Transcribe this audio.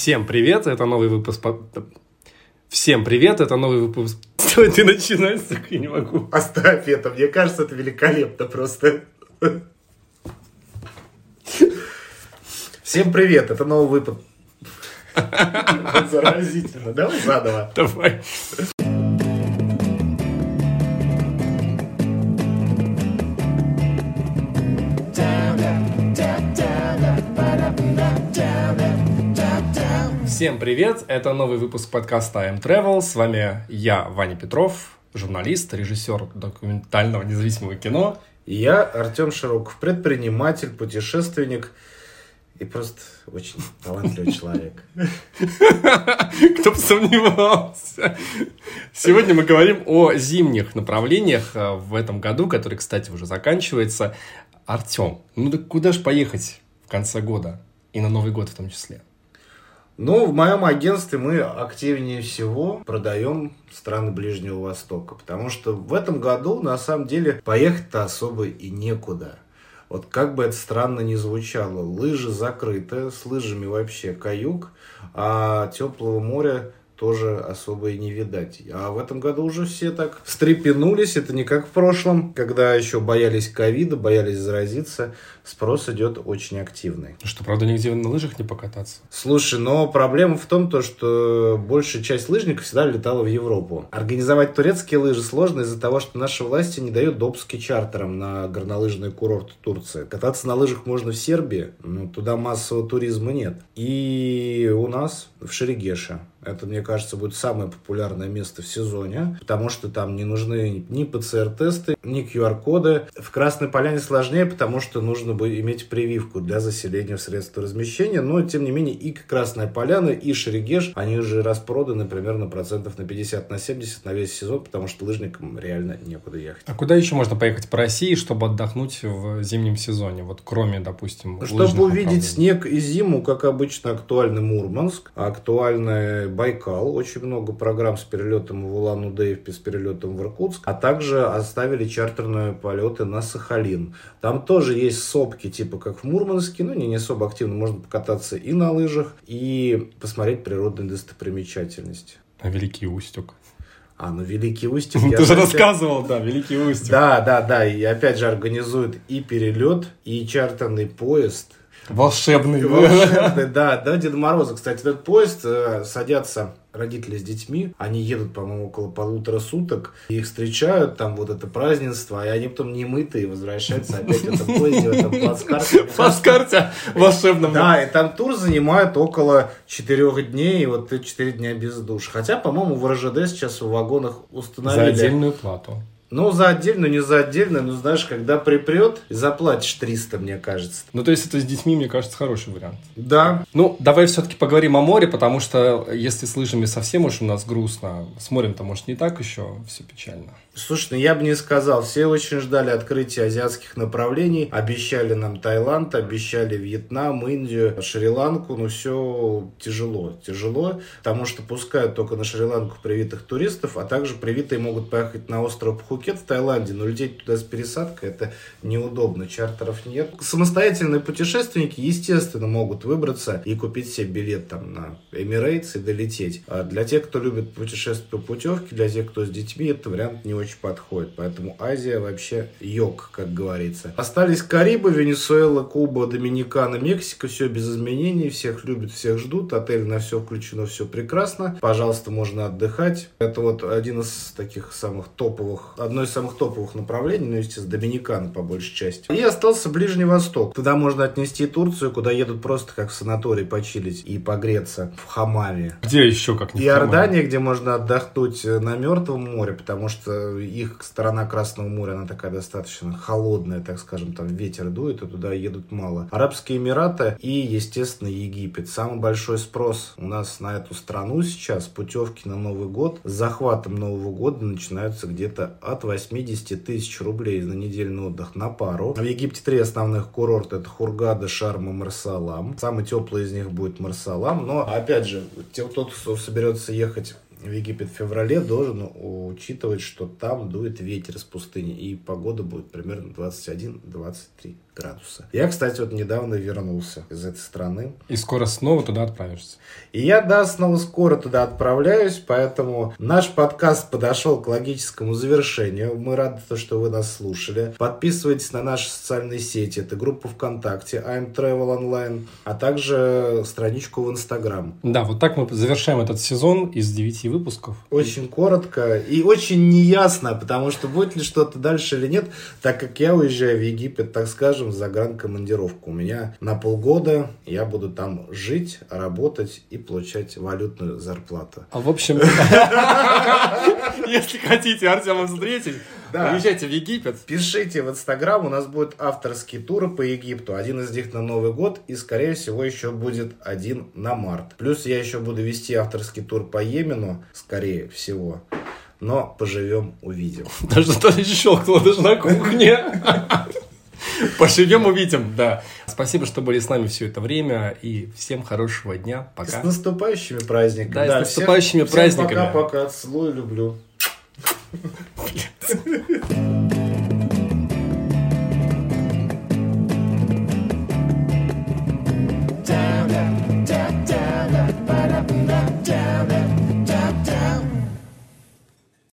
Всем привет, это новый выпуск... Всем привет, это новый выпуск... Стой, ты начинаешь, сука, я не могу. Оставь это, мне кажется, это великолепно просто. Всем привет, это новый выпуск. Заразительно, давай заново. Давай. Всем привет, это новый выпуск подкаста I'm Travel. С вами я, Ваня Петров, журналист, режиссер документального независимого кино. И Я Артем Широков, предприниматель, путешественник и просто очень талантливый человек. Кто бы сомневался. Сегодня мы говорим о зимних направлениях э, в этом году, который, кстати, уже заканчивается. Артем, ну так куда же поехать в конце года? И на Новый год в том числе. Ну, в моем агентстве мы активнее всего продаем страны Ближнего Востока, потому что в этом году, на самом деле, поехать-то особо и некуда. Вот как бы это странно ни звучало, лыжи закрыты, с лыжами вообще каюк, а теплого моря тоже особо и не видать. А в этом году уже все так встрепенулись, это не как в прошлом, когда еще боялись ковида, боялись заразиться, спрос идет очень активный. Что, правда, нигде на лыжах не покататься? Слушай, но проблема в том, то, что большая часть лыжников всегда летала в Европу. Организовать турецкие лыжи сложно из-за того, что наши власти не дают допуски чартерам на горнолыжные курорты Турции. Кататься на лыжах можно в Сербии, но туда массового туризма нет. И у нас в Шерегеше. Это, мне кажется, будет самое популярное место в сезоне, потому что там не нужны ни ПЦР-тесты, ни QR-коды. В Красной Поляне сложнее, потому что нужно бы иметь прививку для заселения в средства размещения, но, тем не менее, и Красная Поляна, и Шерегеш, они уже распроданы примерно процентов на 50, на 70 на весь сезон, потому что лыжникам реально некуда ехать. А куда еще можно поехать по России, чтобы отдохнуть в зимнем сезоне? Вот кроме, допустим, Чтобы увидеть снег и зиму, как обычно, актуальный Мурманск, актуальный Байкал. Очень много программ с перелетом в Улан-Удэ и с перелетом в Иркутск. А также оставили чартерные полеты на Сахалин. Там тоже есть сопки, типа как в Мурманске, но не, не особо активно. Можно покататься и на лыжах, и посмотреть природные достопримечательности. А Великий Устюг. А, ну Великий Устюг. Ты я же рассказывал, да, Великий Устюг. Да, да, да. И опять же организуют и перелет, и чартерный поезд. Волшебный. Волшебный, да, да, Деда Мороза. Кстати, в этот поезд э, садятся родители с детьми, они едут, по-моему, около полутора суток, их встречают, там вот это празднество, и они потом не мытые возвращаются опять в этом поезде, в этом плацкарте. Плацкарте волшебном. Да, и там тур занимает около четырех дней, и вот ты четыре дня без душ. Хотя, по-моему, в РЖД сейчас в вагонах За установили... отдельную плату. Ну, за отдельную, не за отдельную, ну, знаешь, когда припрет, заплатишь 300, мне кажется. Ну, то есть это с детьми, мне кажется, хороший вариант. Да, Ну, давай все-таки поговорим о море, потому что если с лыжами совсем уж у нас грустно, с морем-то, может, не так еще все печально. Слушай, ну я бы не сказал. Все очень ждали открытия азиатских направлений. Обещали нам Таиланд, обещали Вьетнам, Индию, Шри-Ланку. Но все тяжело. Тяжело, потому что пускают только на Шри-Ланку привитых туристов, а также привитые могут поехать на остров Пхукет в Таиланде, но лететь туда с пересадкой это неудобно, чартеров нет. Самостоятельные путешественники, естественно, могут выбраться и купить себе билет там на Emirates и долететь. А для тех, кто любит путешествовать по путевке, для тех, кто с детьми, этот вариант не очень подходит. Поэтому Азия вообще йог, как говорится. Остались Карибы, Венесуэла, Куба, Доминикана, Мексика. Все без изменений. Всех любят, всех ждут. Отель на все включено, все прекрасно. Пожалуйста, можно отдыхать. Это вот один из таких самых топовых, одно из самых топовых направлений, ну, естественно, Доминикана по большей части. И остался Ближний Восток. Туда можно отнести Турцию, куда едут просто как в санаторий почилить и погреться в хамаме. Где еще, как в Иордания, где можно отдохнуть э, на Мертвом море, потому что их сторона Красного моря, она такая достаточно холодная, так скажем, там ветер дует, и туда едут мало. Арабские Эмираты и, естественно, Египет. Самый большой спрос у нас на эту страну сейчас, путевки на Новый год, с захватом Нового года начинаются где-то от 80 тысяч рублей на недельный отдых на пару. В Египте три основных курорта, это Хургада, Шарм и Марсалам. Самый теплый из них будет Марсалам, но, опять же, те, кто соберется ехать в Египет в феврале, должен учитывать, что там дует ветер с пустыни, и погода будет примерно 21-23 градуса. Я, кстати, вот недавно вернулся из этой страны. И скоро снова туда отправишься. И я, да, снова скоро туда отправляюсь, поэтому наш подкаст подошел к логическому завершению. Мы рады, что вы нас слушали. Подписывайтесь на наши социальные сети. Это группа ВКонтакте I'm Travel Online, а также страничку в Инстаграм. Да, вот так мы завершаем этот сезон из 9 выпусков. Очень коротко и очень неясно, потому что будет ли что-то дальше или нет, так как я уезжаю в Египет, так скажем, за командировку. У меня на полгода я буду там жить, работать и получать валютную зарплату. А в общем, если хотите Артема встретить, да. Уезжайте в Египет. Пишите в Инстаграм, у нас будет авторские туры по Египту. Один из них на Новый год и, скорее всего, еще будет один на март. Плюс я еще буду вести авторский тур по Йемену, скорее всего. Но поживем, увидим. Даже что-то щелкнуло даже на кухне. Поживем, увидим, да. Спасибо, что были с нами все это время. И всем хорошего дня. Пока. С наступающими праздниками. Да, да с наступающими всех, праздниками. Пока-пока. Целую, люблю.